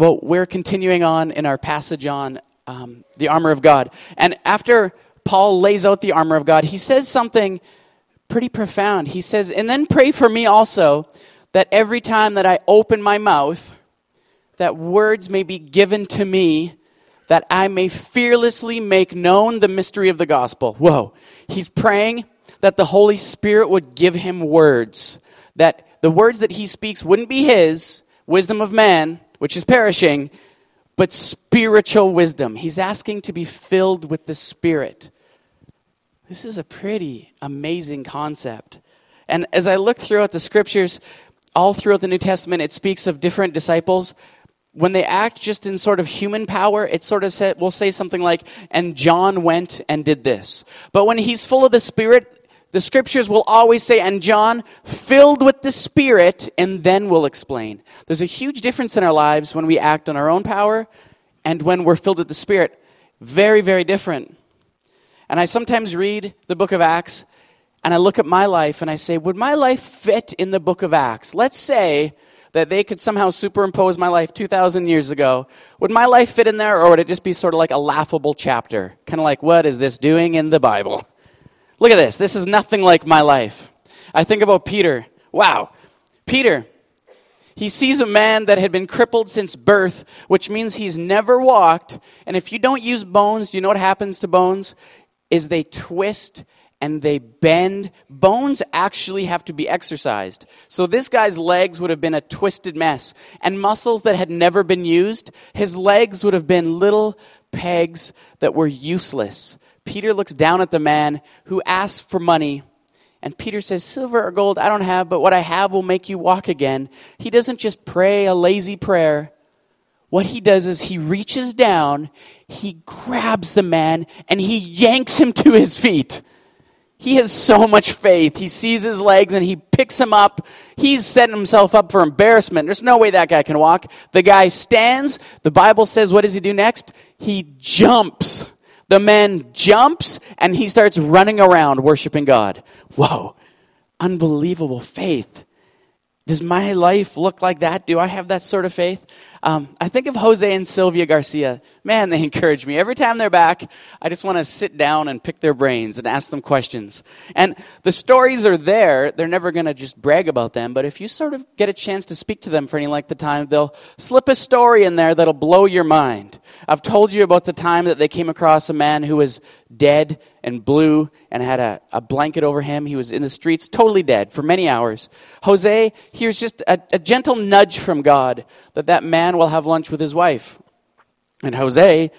well, we're continuing on in our passage on um, the armor of God. And after Paul lays out the armor of God, he says something pretty profound. He says, And then pray for me also that every time that I open my mouth, that words may be given to me that I may fearlessly make known the mystery of the gospel. Whoa. He's praying that the Holy Spirit would give him words, that the words that he speaks wouldn't be his, wisdom of man, which is perishing, but spiritual wisdom. He's asking to be filled with the Spirit. This is a pretty amazing concept. And as I look throughout the scriptures, all throughout the New Testament, it speaks of different disciples. When they act just in sort of human power, it sort of will say something like, and John went and did this. But when he's full of the Spirit, the scriptures will always say, and John, filled with the Spirit, and then we'll explain. There's a huge difference in our lives when we act on our own power and when we're filled with the Spirit. Very, very different. And I sometimes read the book of Acts and I look at my life and I say, would my life fit in the book of Acts? Let's say that they could somehow superimpose my life 2,000 years ago. Would my life fit in there or would it just be sort of like a laughable chapter? Kind of like, what is this doing in the Bible? Look at this. This is nothing like my life. I think about Peter. Wow. Peter, he sees a man that had been crippled since birth, which means he's never walked. And if you don't use bones, do you know what happens to bones? Is they twist and they bend. Bones actually have to be exercised. So this guy's legs would have been a twisted mess. And muscles that had never been used, his legs would have been little pegs that were useless. Peter looks down at the man who asks for money. And Peter says, Silver or gold I don't have, but what I have will make you walk again. He doesn't just pray a lazy prayer. What he does is he reaches down, he grabs the man, and he yanks him to his feet. He has so much faith. He sees his legs and he picks him up. He's setting himself up for embarrassment. There's no way that guy can walk. The guy stands. The Bible says, what does he do next? He jumps the man jumps and he starts running around worshiping God. Whoa, unbelievable faith. Does my life look like that? Do I have that sort of faith? Um, I think of Jose and Sylvia Garcia. Man, they encourage me. Every time they're back, I just want to sit down and pick their brains and ask them questions. And the stories are there. They're never going to just brag about them. But if you sort of get a chance to speak to them for any length of time, they'll slip a story in there that'll blow your mind. I've told you about the time that they came across a man who was dead and blue and had a, a blanket over him. He was in the streets, totally dead for many hours. Jose hears just a, a gentle nudge from God that that man will have lunch with his wife. And Jose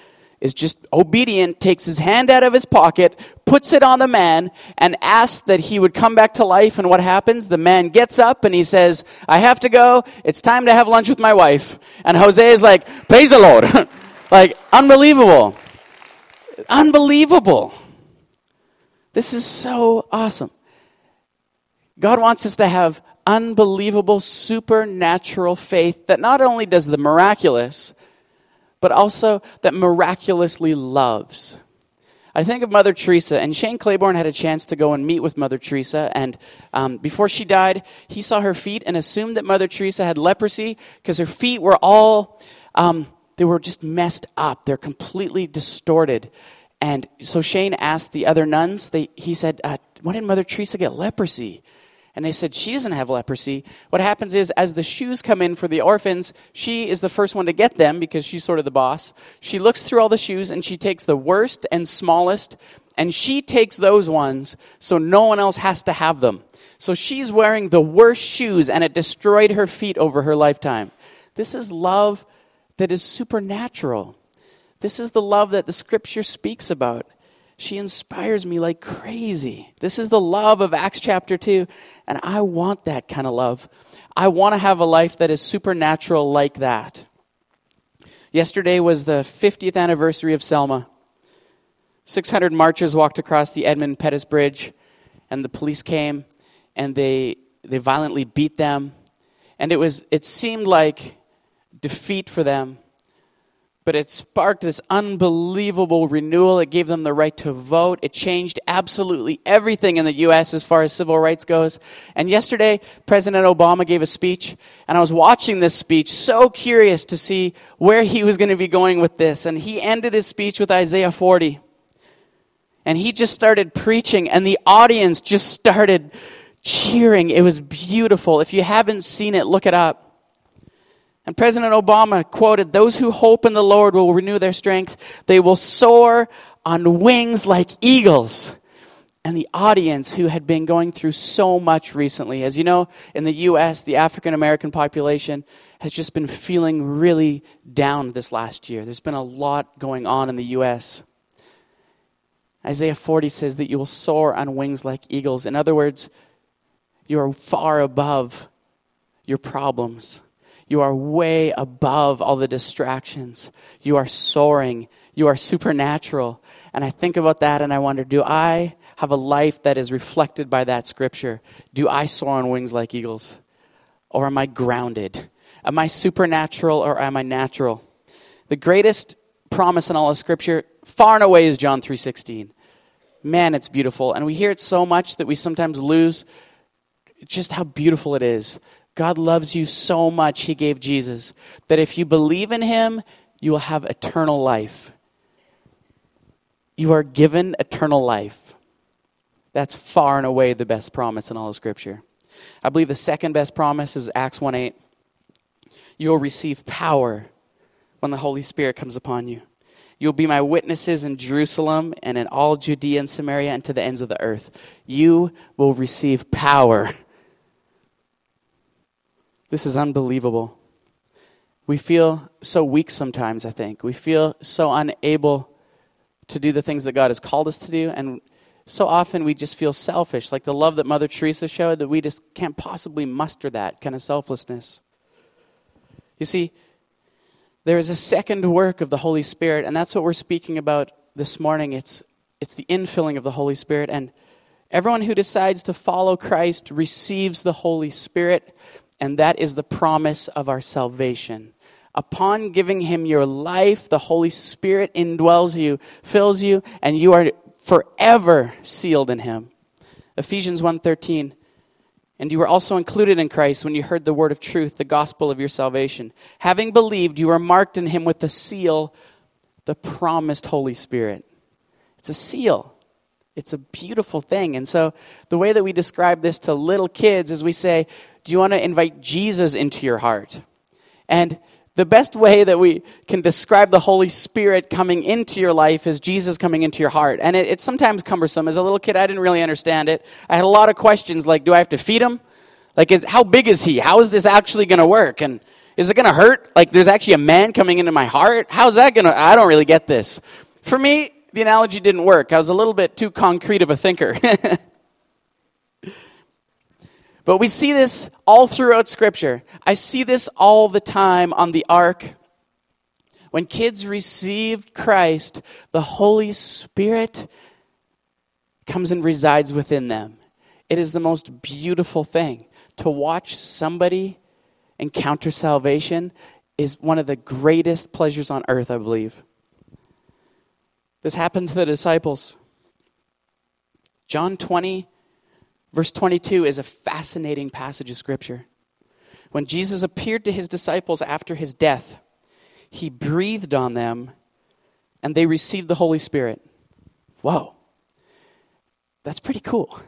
is just obedient, takes his hand out of his pocket, puts it on the man, and asks that he would come back to life. And what happens? The man gets up and he says, I have to go. It's time to have lunch with my wife. And Jose is like, Praise the Lord. like, unbelievable. Unbelievable. This is so awesome. God wants us to have unbelievable supernatural faith that not only does the miraculous, but also that miraculously loves. I think of Mother Teresa, and Shane Claiborne had a chance to go and meet with Mother Teresa. And um, before she died, he saw her feet and assumed that Mother Teresa had leprosy because her feet were all, um, they were just messed up. They're completely distorted. And so Shane asked the other nuns, they, he said, uh, When did Mother Teresa get leprosy? And they said, She doesn't have leprosy. What happens is, as the shoes come in for the orphans, she is the first one to get them because she's sort of the boss. She looks through all the shoes and she takes the worst and smallest, and she takes those ones so no one else has to have them. So she's wearing the worst shoes, and it destroyed her feet over her lifetime. This is love that is supernatural. This is the love that the scripture speaks about. She inspires me like crazy. This is the love of Acts chapter 2, and I want that kind of love. I want to have a life that is supernatural like that. Yesterday was the 50th anniversary of Selma. 600 marchers walked across the Edmund Pettus Bridge, and the police came and they, they violently beat them. And it, was, it seemed like defeat for them. But it sparked this unbelievable renewal. It gave them the right to vote. It changed absolutely everything in the U.S. as far as civil rights goes. And yesterday, President Obama gave a speech, and I was watching this speech, so curious to see where he was going to be going with this. And he ended his speech with Isaiah 40. And he just started preaching, and the audience just started cheering. It was beautiful. If you haven't seen it, look it up. And President Obama quoted, Those who hope in the Lord will renew their strength. They will soar on wings like eagles. And the audience, who had been going through so much recently, as you know, in the U.S., the African American population has just been feeling really down this last year. There's been a lot going on in the U.S. Isaiah 40 says that you will soar on wings like eagles. In other words, you are far above your problems. You are way above all the distractions. You are soaring. You are supernatural. And I think about that and I wonder do I have a life that is reflected by that scripture? Do I soar on wings like eagles? Or am I grounded? Am I supernatural or am I natural? The greatest promise in all of scripture far and away is John 3:16. Man, it's beautiful and we hear it so much that we sometimes lose just how beautiful it is. God loves you so much, He gave Jesus, that if you believe in Him, you will have eternal life. You are given eternal life. That's far and away the best promise in all of Scripture. I believe the second best promise is Acts 1 8. You will receive power when the Holy Spirit comes upon you. You will be my witnesses in Jerusalem and in all Judea and Samaria and to the ends of the earth. You will receive power this is unbelievable. We feel so weak sometimes, I think. We feel so unable to do the things that God has called us to do. And so often we just feel selfish, like the love that Mother Teresa showed, that we just can't possibly muster that kind of selflessness. You see, there is a second work of the Holy Spirit, and that's what we're speaking about this morning. It's, it's the infilling of the Holy Spirit. And everyone who decides to follow Christ receives the Holy Spirit and that is the promise of our salvation. Upon giving him your life, the Holy Spirit indwells you, fills you, and you are forever sealed in him. Ephesians 1:13 and you were also included in Christ when you heard the word of truth, the gospel of your salvation. Having believed, you are marked in him with the seal, the promised Holy Spirit. It's a seal. It's a beautiful thing. And so, the way that we describe this to little kids is we say, Do you want to invite Jesus into your heart? And the best way that we can describe the Holy Spirit coming into your life is Jesus coming into your heart. And it, it's sometimes cumbersome. As a little kid, I didn't really understand it. I had a lot of questions like, Do I have to feed him? Like, is, how big is he? How is this actually going to work? And is it going to hurt? Like, there's actually a man coming into my heart? How's that going to? I don't really get this. For me, the analogy didn't work. I was a little bit too concrete of a thinker. but we see this all throughout Scripture. I see this all the time on the ark. When kids received Christ, the Holy Spirit comes and resides within them. It is the most beautiful thing. To watch somebody encounter salvation is one of the greatest pleasures on earth, I believe. This happened to the disciples. John 20, verse 22, is a fascinating passage of Scripture. When Jesus appeared to his disciples after his death, he breathed on them and they received the Holy Spirit. Whoa, that's pretty cool.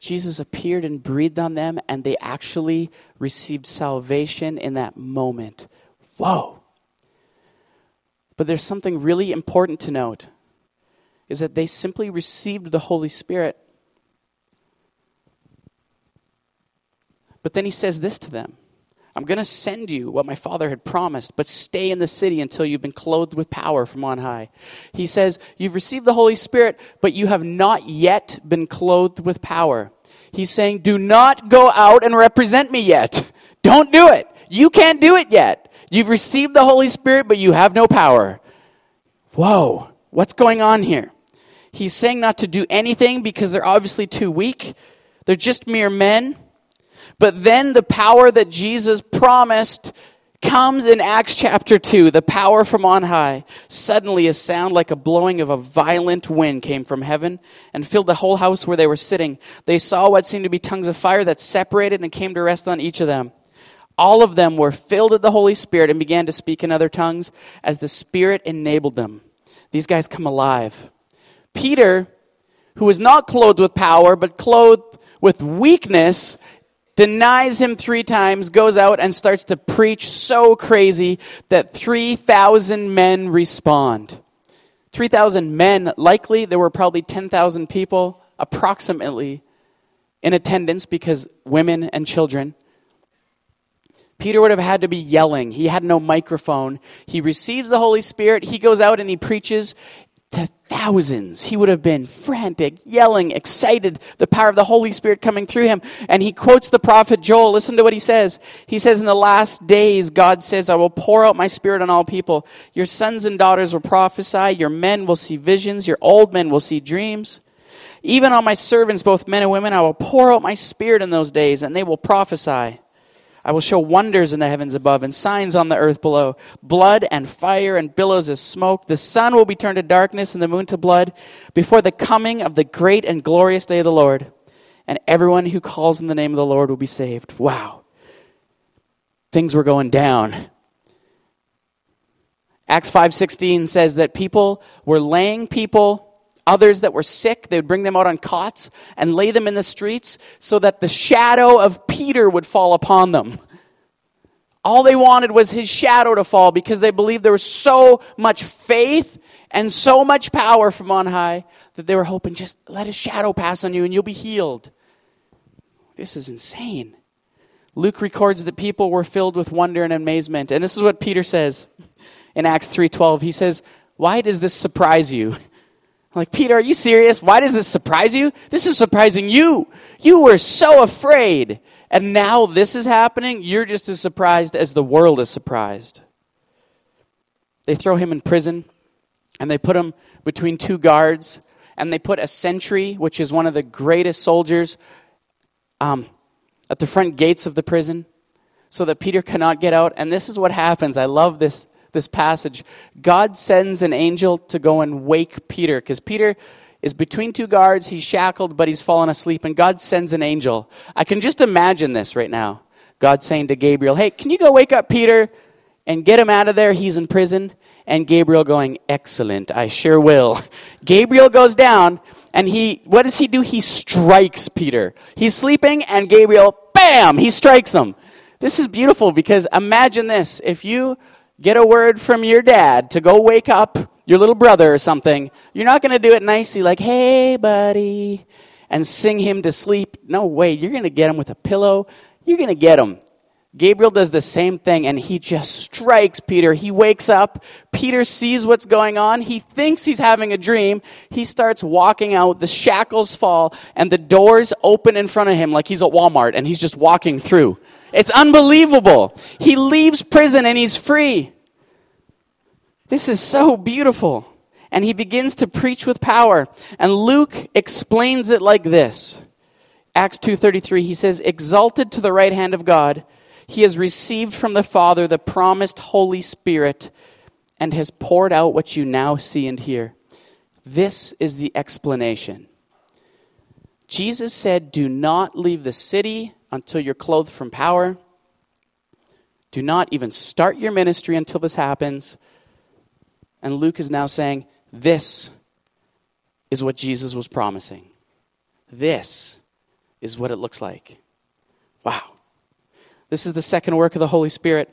Jesus appeared and breathed on them, and they actually received salvation in that moment. Whoa. But there's something really important to note is that they simply received the Holy Spirit. But then he says this to them I'm going to send you what my father had promised, but stay in the city until you've been clothed with power from on high. He says, You've received the Holy Spirit, but you have not yet been clothed with power. He's saying, Do not go out and represent me yet. Don't do it. You can't do it yet. You've received the Holy Spirit, but you have no power. Whoa, what's going on here? He's saying not to do anything because they're obviously too weak. They're just mere men. But then the power that Jesus promised comes in Acts chapter 2, the power from on high. Suddenly, a sound like a blowing of a violent wind came from heaven and filled the whole house where they were sitting. They saw what seemed to be tongues of fire that separated and came to rest on each of them. All of them were filled with the Holy Spirit and began to speak in other tongues as the Spirit enabled them. These guys come alive. Peter, who was not clothed with power, but clothed with weakness, denies him three times, goes out and starts to preach so crazy that 3,000 men respond. 3,000 men, likely there were probably 10,000 people approximately in attendance because women and children. Peter would have had to be yelling. He had no microphone. He receives the Holy Spirit. He goes out and he preaches to thousands. He would have been frantic, yelling, excited, the power of the Holy Spirit coming through him. And he quotes the prophet Joel. Listen to what he says. He says, In the last days, God says, I will pour out my spirit on all people. Your sons and daughters will prophesy. Your men will see visions. Your old men will see dreams. Even on my servants, both men and women, I will pour out my spirit in those days, and they will prophesy. I will show wonders in the heavens above and signs on the earth below blood and fire and billows of smoke. The sun will be turned to darkness and the moon to blood before the coming of the great and glorious day of the Lord. And everyone who calls in the name of the Lord will be saved. Wow. Things were going down. Acts 5:16 says that people were laying people Others that were sick, they would bring them out on cots and lay them in the streets so that the shadow of Peter would fall upon them. All they wanted was his shadow to fall because they believed there was so much faith and so much power from on high that they were hoping just let his shadow pass on you and you'll be healed. This is insane. Luke records that people were filled with wonder and amazement. And this is what Peter says in Acts 3:12. He says, "Why does this surprise you?" I'm like, Peter, are you serious? Why does this surprise you? This is surprising you. You were so afraid. And now this is happening. You're just as surprised as the world is surprised. They throw him in prison and they put him between two guards and they put a sentry, which is one of the greatest soldiers, um, at the front gates of the prison so that Peter cannot get out. And this is what happens. I love this this passage, God sends an angel to go and wake Peter because Peter is between two guards. He's shackled, but he's fallen asleep, and God sends an angel. I can just imagine this right now. God saying to Gabriel, Hey, can you go wake up Peter and get him out of there? He's in prison. And Gabriel going, Excellent, I sure will. Gabriel goes down, and he, what does he do? He strikes Peter. He's sleeping, and Gabriel, bam, he strikes him. This is beautiful because imagine this. If you get a word from your dad to go wake up your little brother or something, you're not going to do it nicely, like, hey, buddy, and sing him to sleep. No way. You're going to get him with a pillow. You're going to get him. Gabriel does the same thing and he just strikes Peter. He wakes up. Peter sees what's going on. He thinks he's having a dream. He starts walking out. The shackles fall and the doors open in front of him like he's at Walmart and he's just walking through. It's unbelievable. He leaves prison and he's free. This is so beautiful. And he begins to preach with power. And Luke explains it like this. Acts 2:33 he says exalted to the right hand of God he has received from the Father the promised Holy Spirit and has poured out what you now see and hear. This is the explanation. Jesus said, Do not leave the city until you're clothed from power. Do not even start your ministry until this happens. And Luke is now saying, This is what Jesus was promising. This is what it looks like. Wow. This is the second work of the Holy Spirit.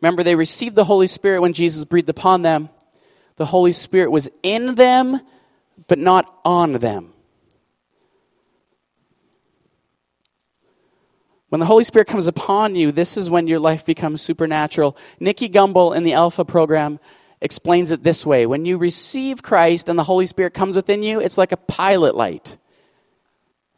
Remember, they received the Holy Spirit when Jesus breathed upon them. The Holy Spirit was in them, but not on them. When the Holy Spirit comes upon you, this is when your life becomes supernatural. Nicky Gumbel in the Alpha program explains it this way When you receive Christ and the Holy Spirit comes within you, it's like a pilot light.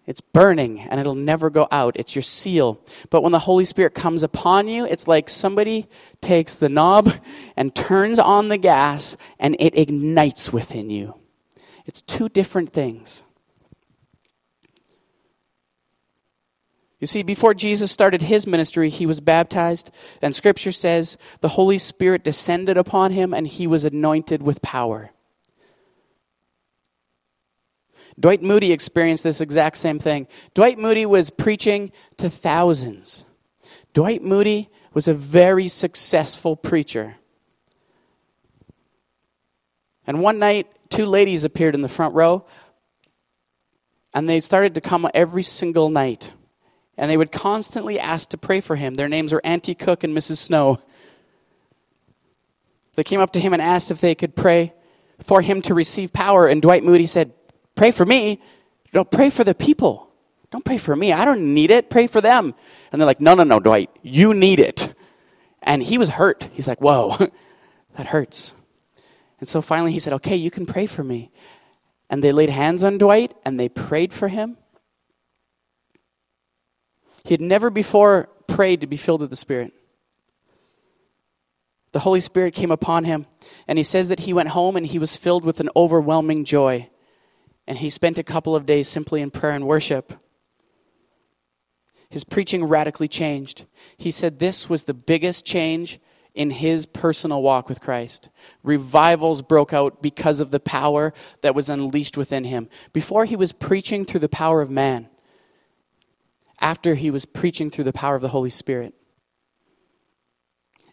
It's burning and it'll never go out. It's your seal. But when the Holy Spirit comes upon you, it's like somebody takes the knob and turns on the gas and it ignites within you. It's two different things. You see, before Jesus started his ministry, he was baptized, and scripture says the Holy Spirit descended upon him and he was anointed with power. Dwight Moody experienced this exact same thing. Dwight Moody was preaching to thousands. Dwight Moody was a very successful preacher. And one night, two ladies appeared in the front row, and they started to come every single night and they would constantly ask to pray for him. Their names were Auntie Cook and Mrs. Snow. They came up to him and asked if they could pray for him to receive power, and Dwight Moody said, Pray for me. Don't pray for the people. Don't pray for me. I don't need it. Pray for them. And they're like, No, no, no, Dwight. You need it. And he was hurt. He's like, Whoa, that hurts. And so finally he said, Okay, you can pray for me. And they laid hands on Dwight and they prayed for him. He had never before prayed to be filled with the Spirit. The Holy Spirit came upon him, and he says that he went home and he was filled with an overwhelming joy. And he spent a couple of days simply in prayer and worship. His preaching radically changed. He said this was the biggest change in his personal walk with Christ. Revivals broke out because of the power that was unleashed within him. Before he was preaching through the power of man, after he was preaching through the power of the Holy Spirit.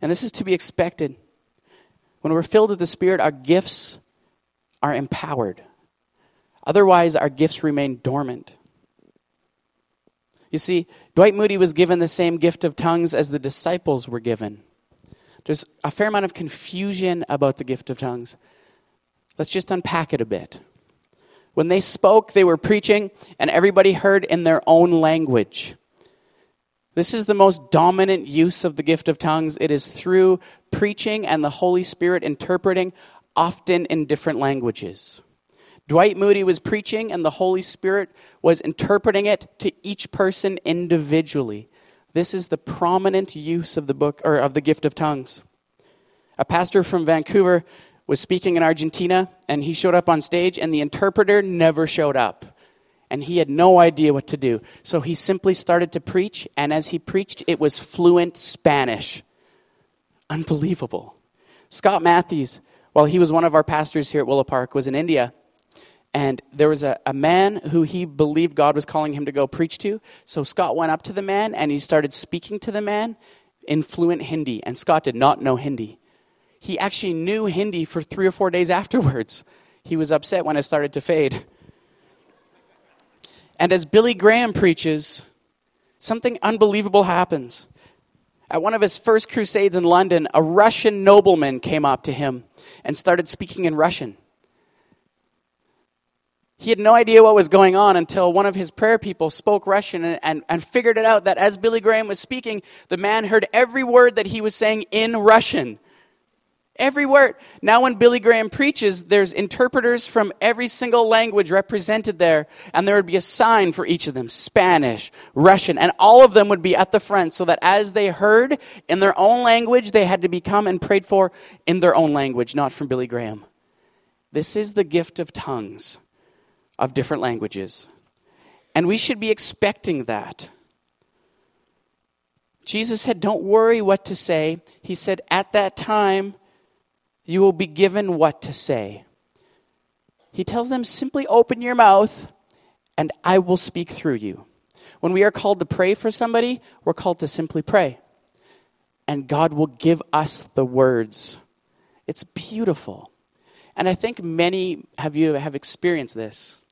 And this is to be expected. When we're filled with the Spirit, our gifts are empowered. Otherwise, our gifts remain dormant. You see, Dwight Moody was given the same gift of tongues as the disciples were given. There's a fair amount of confusion about the gift of tongues. Let's just unpack it a bit. When they spoke, they were preaching, and everybody heard in their own language. This is the most dominant use of the gift of tongues. It is through preaching and the Holy Spirit interpreting, often in different languages. Dwight Moody was preaching, and the Holy Spirit was interpreting it to each person individually. This is the prominent use of the book or of the gift of tongues. A pastor from Vancouver was speaking in Argentina, and he showed up on stage, and the interpreter never showed up. And he had no idea what to do. So he simply started to preach, and as he preached, it was fluent Spanish. Unbelievable. Scott Matthews, while he was one of our pastors here at Willow Park, was in India. And there was a, a man who he believed God was calling him to go preach to. So Scott went up to the man and he started speaking to the man in fluent Hindi. And Scott did not know Hindi he actually knew Hindi for three or four days afterwards. He was upset when it started to fade. And as Billy Graham preaches, something unbelievable happens. At one of his first crusades in London, a Russian nobleman came up to him and started speaking in Russian. He had no idea what was going on until one of his prayer people spoke Russian and, and, and, figured it out that as Billy Graham was speaking, the man heard every word that he was saying in Russian. Every word. Now, when Billy Graham preaches, there's interpreters from every single language represented there, and there would be a sign for each of them Spanish, Russian, and all of them would be at the front so that as they heard in their own language, they had to become and prayed for in their own language, not from Billy Graham. This is the gift of tongues of different languages. And we should be expecting that. Jesus said, Don't worry what to say. He said, At that time, you will be given what to say. He tells them, simply open your mouth and I will speak through you. When we are called to pray for somebody, we're called to simply pray. And God will give us the words. It's beautiful. And I think many of you have experienced this.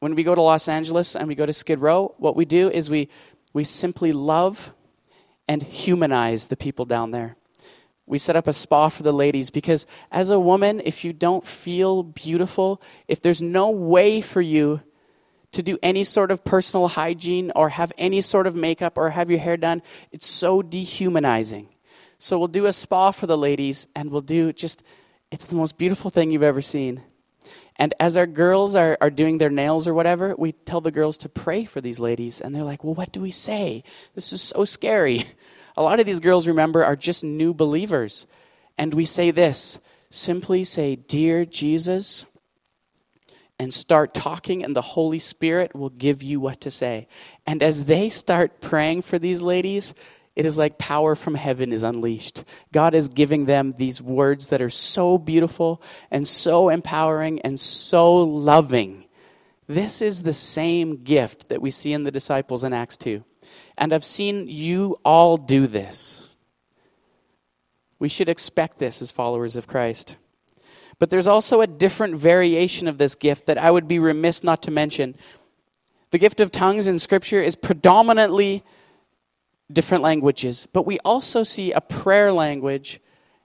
When we go to Los Angeles and we go to Skid Row, what we do is we, we simply love and humanize the people down there we set up a spa for the ladies because as a woman, if you don't feel beautiful, if there's no way for you to do any sort of personal hygiene or have any sort of makeup or have your hair done, it's so dehumanizing. So we'll do a spa for the ladies and we'll do just, it's the most beautiful thing you've ever seen. And as our girls are, are doing their nails or whatever, we tell the girls to pray for these ladies. And they're like, well, what do we say? This is so scary. A lot of these girls, remember, are just new believers. And we say this simply say, Dear Jesus, and start talking, and the Holy Spirit will give you what to say. And as they start praying for these ladies, it is like power from heaven is unleashed. God is giving them these words that are so beautiful and so empowering and so loving. This is the same gift that we see in the disciples in Acts 2. And I've seen you all do this. We should expect this as followers of Christ. But there's also a different variation of this gift that I would be remiss not to mention. The gift of tongues in Scripture is predominantly different languages, but we also see a prayer language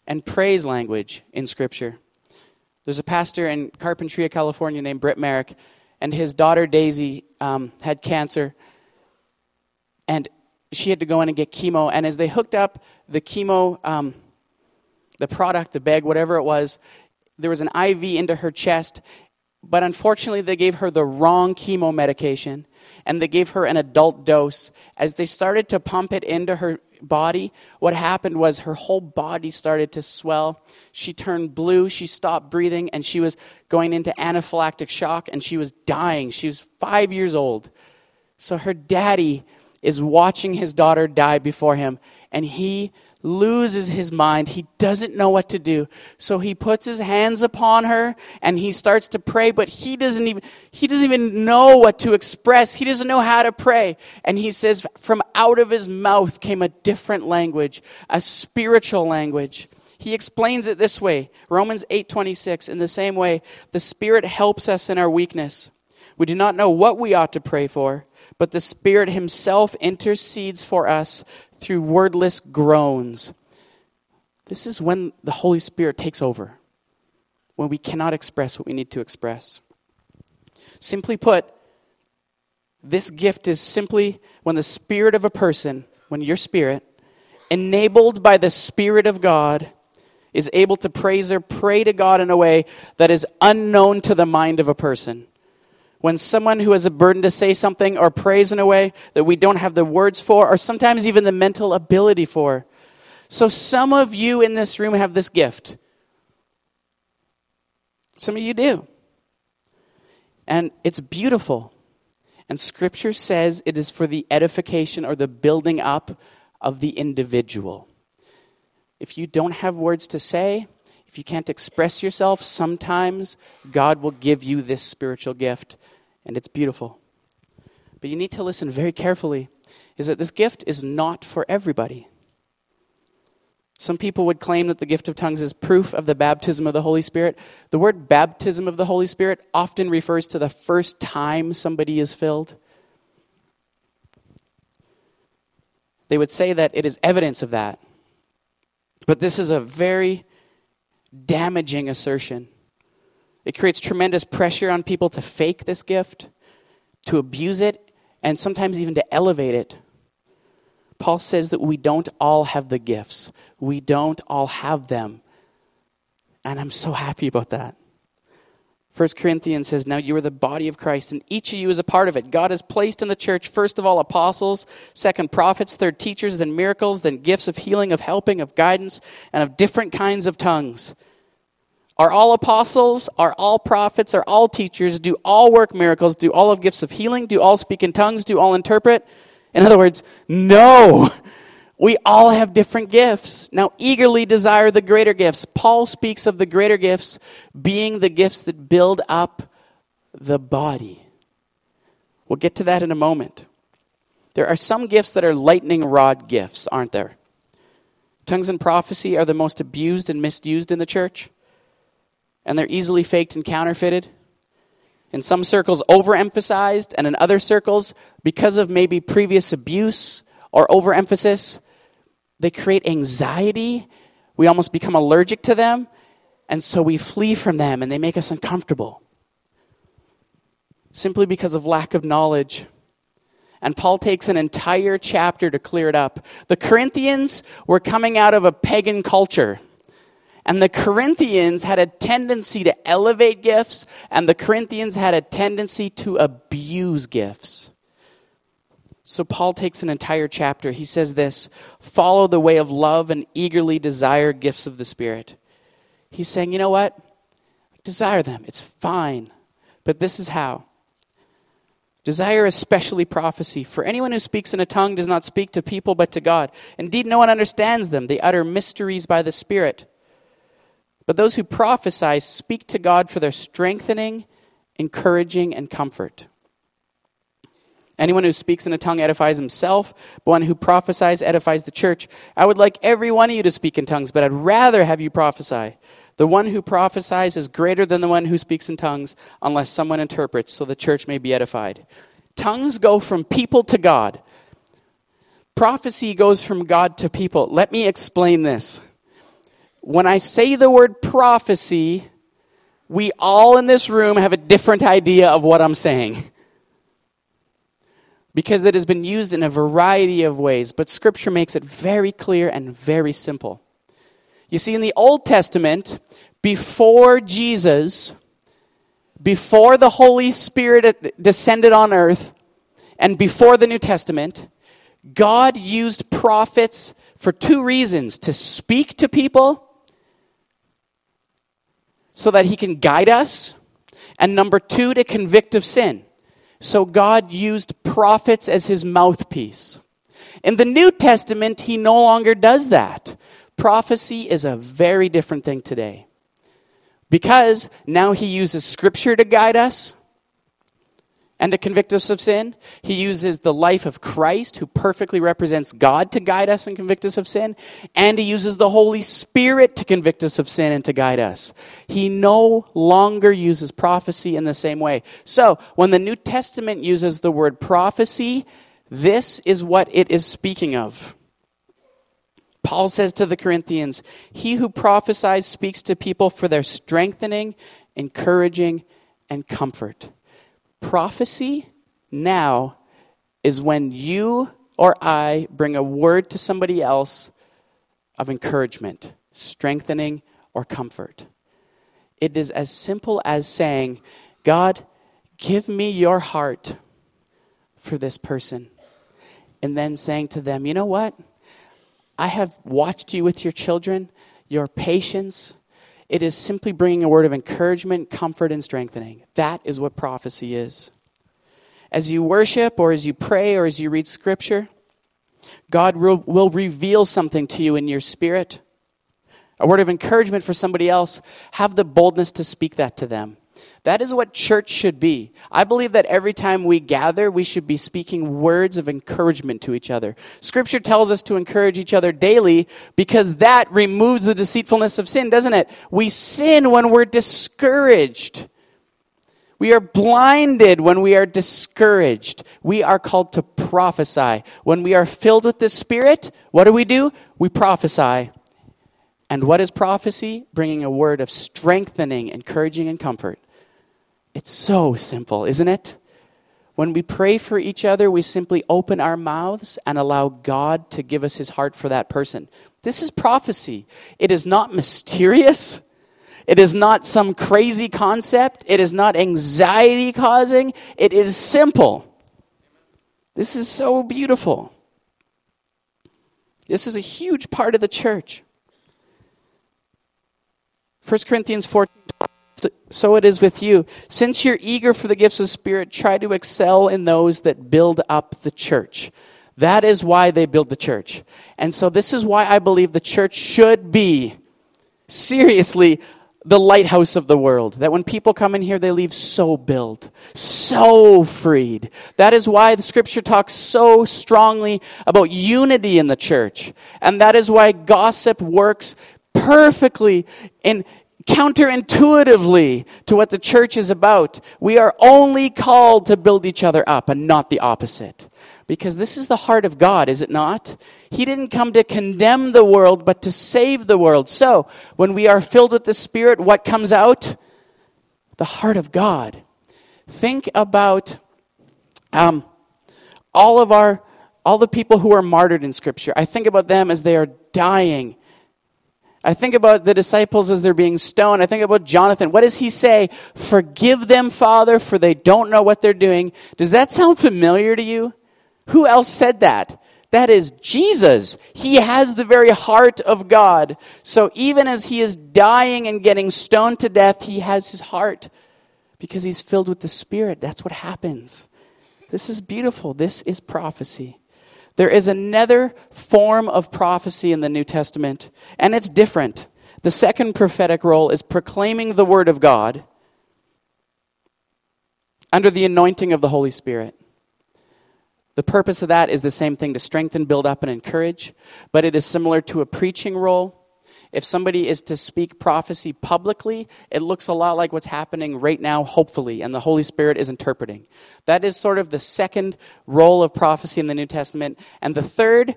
and praise language in Scripture. There's a pastor in Carpinteria, California named Britt Merrick, and his daughter Daisy um, had cancer, and she had to go in and get chemo. And as they hooked up the chemo, um, the product, the bag, whatever it was, there was an IV into her chest, but unfortunately, they gave her the wrong chemo medication and they gave her an adult dose. As they started to pump it into her body, what happened was her whole body started to swell. She turned blue, she stopped breathing, and she was going into anaphylactic shock and she was dying. She was five years old. So her daddy is watching his daughter die before him, and he loses his mind. He doesn't know what to do. So he puts his hands upon her and he starts to pray, but he doesn't even, he doesn't even know what to express. He doesn't know how to pray. And he says, from out of his mouth came a different language, a spiritual language. He explains it this way. Romans 8:26 in the same way, the Spirit helps us in our weakness. We do not know what we ought to pray for, but the Spirit himself intercedes for us through wordless groans. This is when the Holy Spirit takes over, when we cannot express what we need to express. Simply put, this gift is simply when the spirit of a person, when your spirit, enabled by the Spirit of God, is able to praise or pray to God in a way that is unknown to the mind of a person when someone who has a burden to say something or prays in a way that we don't have the words for, or sometimes even the mental ability for. So, some of you in this room have this gift. Some of you do. And it's beautiful. And Scripture says it is for the edification or the building up of the individual. If you don't have words to say, if you can't express yourself, sometimes God will give you this spiritual gift and it's beautiful. But you need to listen very carefully is that this gift is not for everybody. Some people would claim that the gift of tongues is proof of the baptism of the Holy Spirit. The word baptism of the Holy Spirit often refers to the first time somebody is filled. They would say that it is evidence of that. But this is a very damaging assertion. It creates tremendous pressure on people to fake this gift, to abuse it, and sometimes even to elevate it. Paul says that we don't all have the gifts, we don't all have them. And I'm so happy about that. 1 Corinthians says, Now you are the body of Christ, and each of you is a part of it. God has placed in the church, first of all, apostles, second, prophets, third, teachers, then miracles, then gifts of healing, of helping, of guidance, and of different kinds of tongues. Are all apostles? Are all prophets? Are all teachers? Do all work miracles? Do all have gifts of healing? Do all speak in tongues? Do all interpret? In other words, no. We all have different gifts. Now, eagerly desire the greater gifts. Paul speaks of the greater gifts being the gifts that build up the body. We'll get to that in a moment. There are some gifts that are lightning rod gifts, aren't there? Tongues and prophecy are the most abused and misused in the church and they're easily faked and counterfeited. In some circles, overemphasized, and in other circles, because of maybe previous abuse or overemphasis, they create anxiety. We almost become allergic to them, and so we flee from them, and they make us uncomfortable simply because of lack of knowledge. And Paul takes an entire chapter to clear it up. The Corinthians were coming out of a pagan culture. And the Corinthians had a tendency to elevate gifts, and the Corinthians had a tendency to abuse gifts. So Paul takes an entire chapter. He says this follow the way of love and eagerly desire gifts of the Spirit. He's saying, you know what? Desire them. It's fine. But this is how. Desire especially prophecy. For anyone who speaks in a tongue does not speak to people but to God. Indeed, no one understands them. They utter mysteries by the Spirit. But those who prophesy speak to God for their strengthening, encouraging, and comfort. Anyone who speaks in a tongue edifies himself, but one who prophesies edifies the church. I would like every one of you to speak in tongues, but I'd rather have you prophesy. The one who prophesies is greater than the one who speaks in tongues, unless someone interprets, so the church may be edified. Tongues go from people to God. Prophecy goes from God to people. Let me explain this. When I say the word prophecy, we all in this room have a different idea of what I'm saying because it has been used in a variety of ways, but Scripture makes it very clear and very simple. You see, in the Old Testament, before Jesus, before the Holy Spirit descended on earth, and before the New Testament, God used prophets for two reasons to speak to people so that he can guide us, and number two, to convict of sin. So God used prophets as his mouthpiece. In the New Testament, he no longer does that. Prophecy is a very different thing today. Because now he uses scripture to guide us and to convict us of sin. He uses the life of Christ, who perfectly represents God, to guide us and convict us of sin. And he uses the Holy Spirit to convict us of sin and to guide us. He no longer uses prophecy in the same way. So, when the New Testament uses the word prophecy, this is what it is speaking of. Paul says to the Corinthians, He who prophesies speaks to people for their strengthening, encouraging, and comfort. Prophecy now is when you or I bring a word to somebody else of encouragement, strengthening, or comfort. It is as simple as saying, God, give me your heart for this person. And then saying to them, you know what? I have watched you with your children, your patience, it is simply bringing a word of encouragement, comfort, and strengthening. That is what prophecy is. As you worship, or as you pray, or as you read scripture, God will, reveal something to you in your spirit. A word of encouragement for somebody else. Have the boldness to speak that to them. That is what church should be. I believe that every time we gather, we should be speaking words of encouragement to each other. Scripture tells us to encourage each other daily because that removes the deceitfulness of sin, doesn't it? We sin when we're discouraged. We are blinded when we are discouraged. We are called to prophesy. When we are filled with the Spirit, what do we do? We prophesy. And what is prophecy? Bringing a word of strengthening, encouraging, and comfort. It's so simple, isn't it? When we pray for each other, we simply open our mouths and allow God to give us his heart for that person. This is prophecy. It is not mysterious. It is not some crazy concept. It is not anxiety causing. It is simple. This is so beautiful. This is a huge part of the church. 1 Corinthians 14 so it is with you. Since you're eager for the gifts of Spirit, try to excel in those that build up the church. That is why they build the church. And so this is why I believe the church should be seriously the lighthouse of the world. That when people come in here, they leave so built, so freed. That is why the scripture talks so strongly about unity in the church. And that is why gossip works perfectly in counterintuitively to what the church is about. We are only called to build each other up and not the opposite. Because this is the heart of God, is it not? He didn't come to condemn the world, but to save the world. So, when we are filled with the Spirit, what comes out? The heart of God. Think about um, all of our, all the people who are martyred in Scripture. I think about them as they are dying I think about the disciples as they're being stoned. I think about Jonathan. What does he say? Forgive them, Father, for they don't know what they're doing. Does that sound familiar to you? Who else said that? That is Jesus. He has the very heart of God. So even as he is dying and getting stoned to death, he has his heart because he's filled with the Spirit. That's what happens. This is beautiful. This is prophecy. There is another form of prophecy in the New Testament, and it's different. The second prophetic role is proclaiming the Word of God under the anointing of the Holy Spirit. The purpose of that is the same thing to strengthen, build up, and encourage, but it is similar to a preaching role. If somebody is to speak prophecy publicly, it looks a lot like what's happening right now, hopefully, and the Holy Spirit is interpreting. That is sort of the second role of prophecy in the New Testament. And the third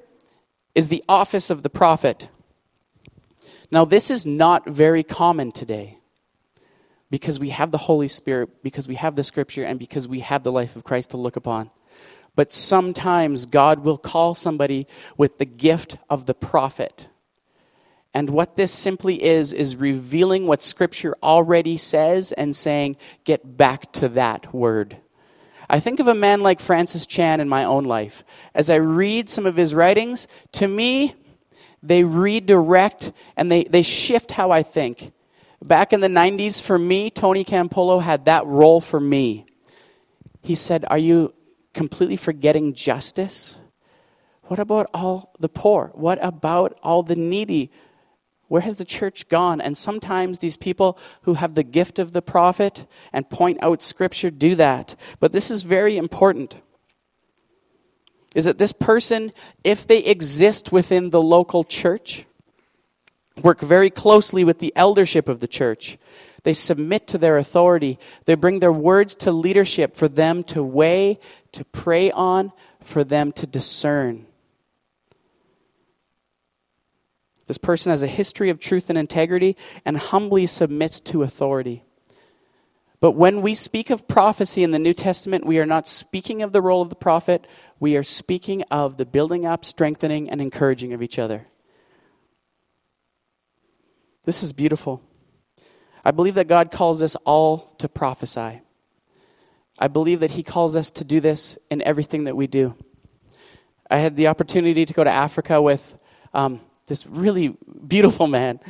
is the office of the prophet. Now, this is not very common today because we have the Holy Spirit, because we have the Scripture, and because we have the life of Christ to look upon. But sometimes God will call somebody with the gift of the prophet. And what this simply is, is revealing what Scripture already says and saying, get back to that word. I think of a man like Francis Chan in my own life. As I read some of his writings, to me, they redirect and they, they shift how I think. Back in the 90s, for me, Tony Campolo had that role for me. He said, Are you completely forgetting justice? What about all the poor? What about all the needy? Where has the church gone? And sometimes these people who have the gift of the prophet and point out scripture do that. But this is very important. Is that this person, if they exist within the local church, work very closely with the eldership of the church. They submit to their authority. They bring their words to leadership for them to weigh, to pray on, for them to discern. This person has a history of truth and integrity and humbly submits to authority. But when we speak of prophecy in the New Testament, we are not speaking of the role of the prophet, we are speaking of the building up, strengthening, and encouraging of each other. This is beautiful. I believe that God calls us all to prophesy. I believe that He calls us to do this in everything that we do. I had the opportunity to go to Africa with um, this really beautiful man.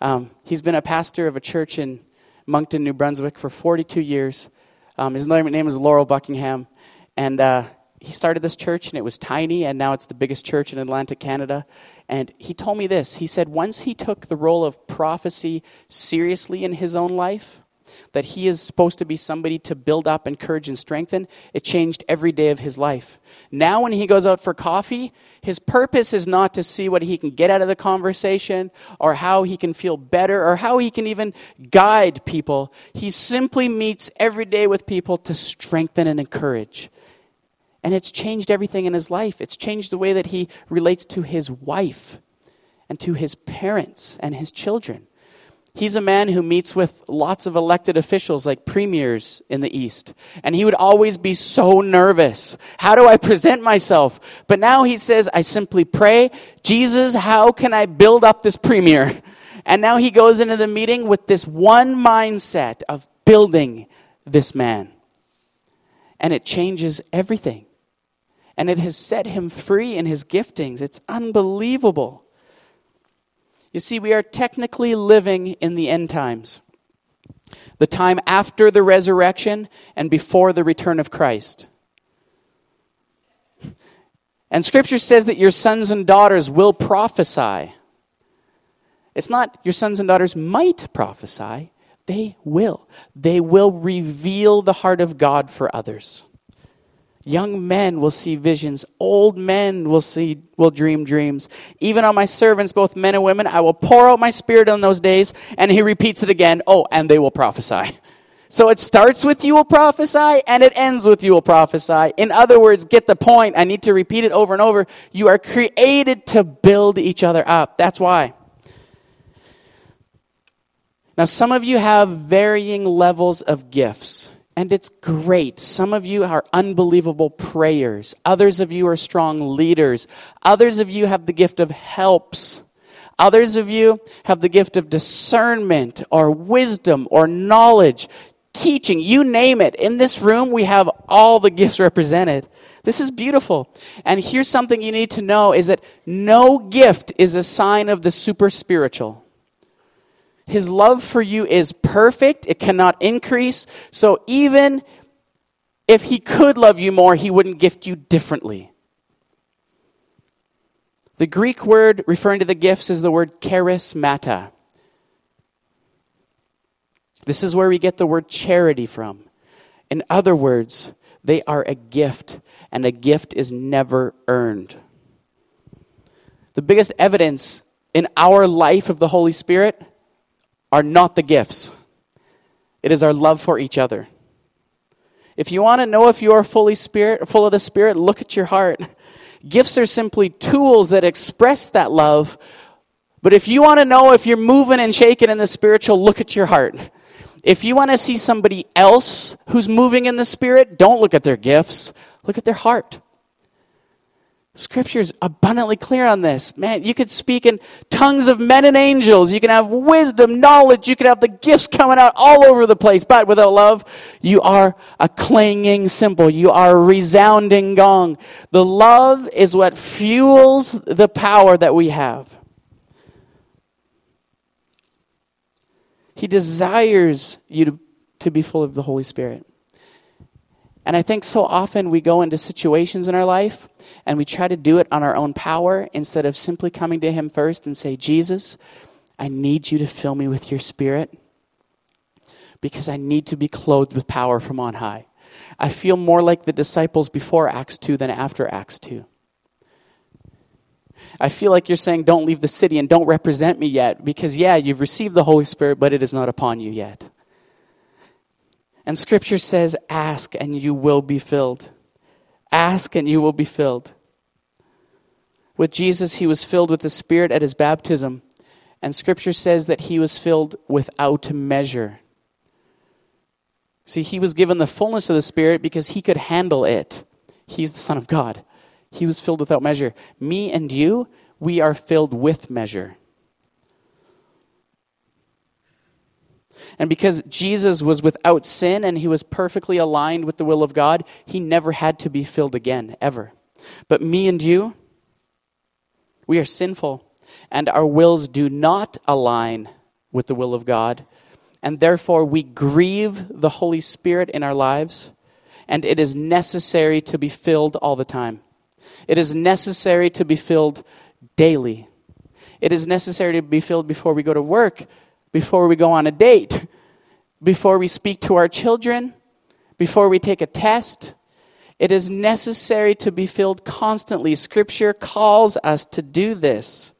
Um, he's been a pastor of a church in Moncton, New Brunswick for 42 years. Um, his name is Laurel Buckingham. And uh, he started this church, and it was tiny, and now it's the biggest church in Atlantic Canada. And he told me this He said, once he took the role of prophecy seriously in his own life, that he is supposed to be somebody to build up, encourage, and strengthen, it changed every day of his life. Now, when he goes out for coffee, his purpose is not to see what he can get out of the conversation or how he can feel better or how he can even guide people. He simply meets every day with people to strengthen and encourage. And it's changed everything in his life. It's changed the way that he relates to his wife and to his parents and his children. He's a man who meets with lots of elected officials like premiers in the East. And he would always be so nervous. How do I present myself? But now he says, I simply pray, Jesus, how can I build up this premier? And now he goes into the meeting with this one mindset of building this man. And it changes everything. And it has set him free in his giftings. It's unbelievable. You see, we are technically living in the end times, the time after the resurrection and before the return of Christ. And Scripture says that your sons and daughters will prophesy. It's not your sons and daughters might prophesy, they will. They will reveal the heart of God for others. Young men will see visions. Old men will see, will dream dreams. Even on my servants, both men and women, I will pour out my spirit on those days. And he repeats it again. Oh, and they will prophesy. So it starts with you will prophesy and it ends with you will prophesy. In other words, get the point. I need to repeat it over and over. You are created to build each other up. That's why. Now, some of you have varying levels of gifts. And it's great. Some of you are unbelievable prayers. Others of you are strong leaders. Others of you have the gift of helps. Others of you have the gift of discernment or wisdom or knowledge, teaching, you name it. In this room, we have all the gifts represented. This is beautiful. And here's something you need to know is that no gift is a sign of the super spiritual. His love for you is perfect, it cannot increase. So even if He could love you more, He wouldn't gift you differently. The Greek word referring to the gifts is the word charismata. This is where we get the word charity from. In other words, they are a gift, and a gift is never earned. The biggest evidence in our life of the Holy Spirit are not the gifts, it is our love for each other. If you want to know if you are fully spirit, full of the Spirit, look at your heart. Gifts are simply tools that express that love. But if you want to know if you're moving and shaking in the spiritual, look at your heart. If you want to see somebody else who's moving in the Spirit, don't look at their gifts, look at their heart. Scripture's abundantly clear on this. Man, you could speak in tongues of men and angels. You can have wisdom, knowledge. You can have the gifts coming out all over the place. But without love, you are a clanging cymbal. You are a resounding gong. The love is what fuels the power that we have. He desires you to, to be full of the Holy Spirit. And I think so often we go into situations in our life and we try to do it on our own power instead of simply coming to Him first and say, Jesus, I need you to fill me with your Spirit because I need to be clothed with power from on high. I feel more like the disciples before Acts 2 than after Acts 2. I feel like you're saying, don't leave the city and don't represent me yet because, yeah, you've received the Holy Spirit, but it is not upon you yet. And Scripture says, ask and you will be filled. Ask and you will be filled. With Jesus, he was filled with the Spirit at his baptism. And Scripture says that he was filled without measure. See, he was given the fullness of the Spirit because he could handle it. He's the Son of God. He was filled without measure. Me and you, we are filled with measure. And because Jesus was without sin and he was perfectly aligned with the will of God, he never had to be filled again, ever. But me and you, we are sinful, and our wills do not align with the will of God. And therefore, we grieve the Holy Spirit in our lives, and it is necessary to be filled all the time. It is necessary to be filled daily. It is necessary to be filled before we go to work, before we go on a date, before we speak to our children, before we take a test. It is necessary to be filled constantly. Scripture calls us to do this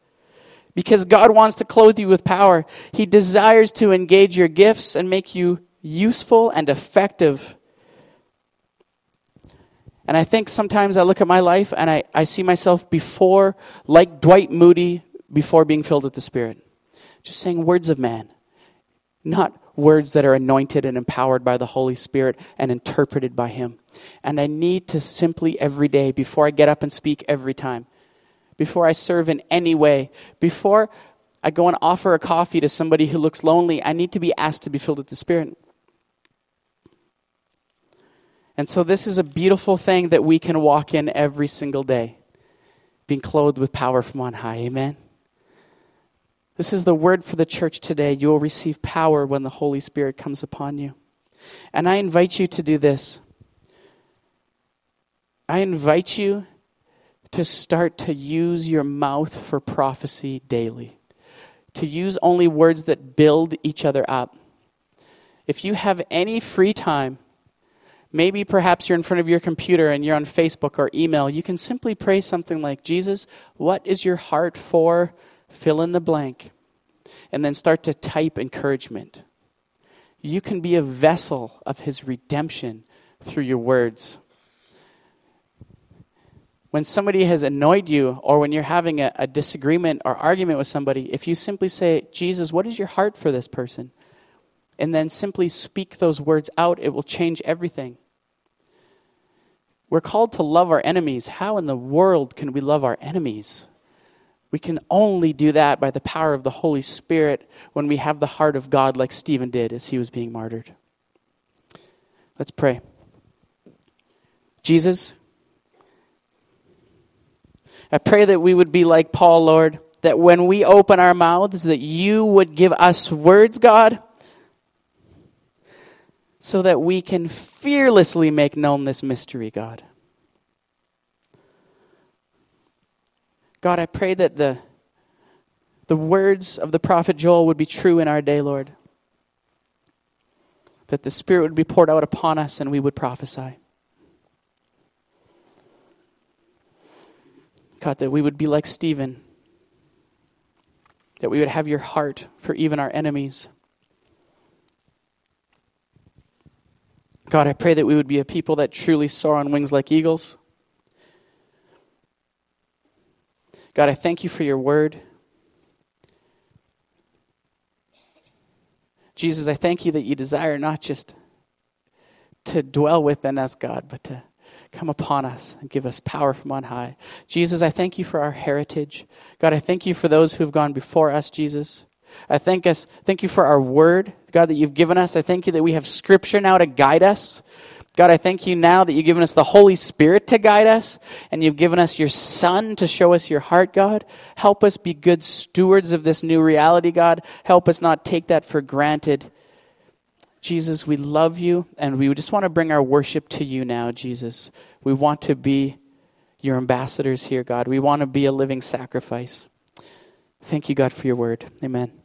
because God wants to clothe you with power. He desires to engage your gifts and make you useful and effective. And I think sometimes I look at my life and I, I see myself before, like Dwight Moody, before being filled with the Spirit just saying words of man, not words that are anointed and empowered by the Holy Spirit and interpreted by Him. And I need to simply every day, before I get up and speak every time, before I serve in any way, before I go and offer a coffee to somebody who looks lonely, I need to be asked to be filled with the Spirit. And so, this is a beautiful thing that we can walk in every single day, being clothed with power from on high. Amen. This is the word for the church today. You will receive power when the Holy Spirit comes upon you. And I invite you to do this. I invite you to start to use your mouth for prophecy daily, to use only words that build each other up. If you have any free time, maybe perhaps you're in front of your computer and you're on Facebook or email, you can simply pray something like, Jesus, what is your heart for? Fill in the blank, and then start to type encouragement. You can be a vessel of His redemption through your words. When somebody has annoyed you, or when you're having a, a disagreement or argument with somebody, if you simply say, Jesus, what is your heart for this person? And then simply speak those words out, it will change everything. We're called to love our enemies. How in the world can we love our enemies? We can only do that by the power of the Holy Spirit when we have the heart of God, like Stephen did as he was being martyred. Let's pray. Jesus, I pray that we would be like Paul, Lord, that when we open our mouths, that you would give us words, God, so that we can fearlessly make known this mystery, God. God, I pray that the, the words of the prophet Joel would be true in our day, Lord. That the Spirit would be poured out upon us and we would prophesy. God, that we would be like Stephen, that we would have your heart for even our enemies. God, I pray that we would be a people that truly soar on wings like eagles. God, I thank you for your word. Jesus, I thank you that you desire not just to dwell within us, God, but to come upon us and give us power from on high. Jesus, I thank you for our heritage. God, I thank you for those who have gone before us, Jesus. I thank us, thank you for our word, God, that you've given us. I thank you that we have scripture now to guide us. God, I thank you now that you've given us the Holy Spirit to guide us, and you've given us your Son to show us your heart, God. Help us be good stewards of this new reality, God. Help us not take that for granted. Jesus, we love you, and we just want to bring our worship to you now, Jesus. We want to be your ambassadors here, God. We want to be a living sacrifice. Thank you, God, for your word. Amen.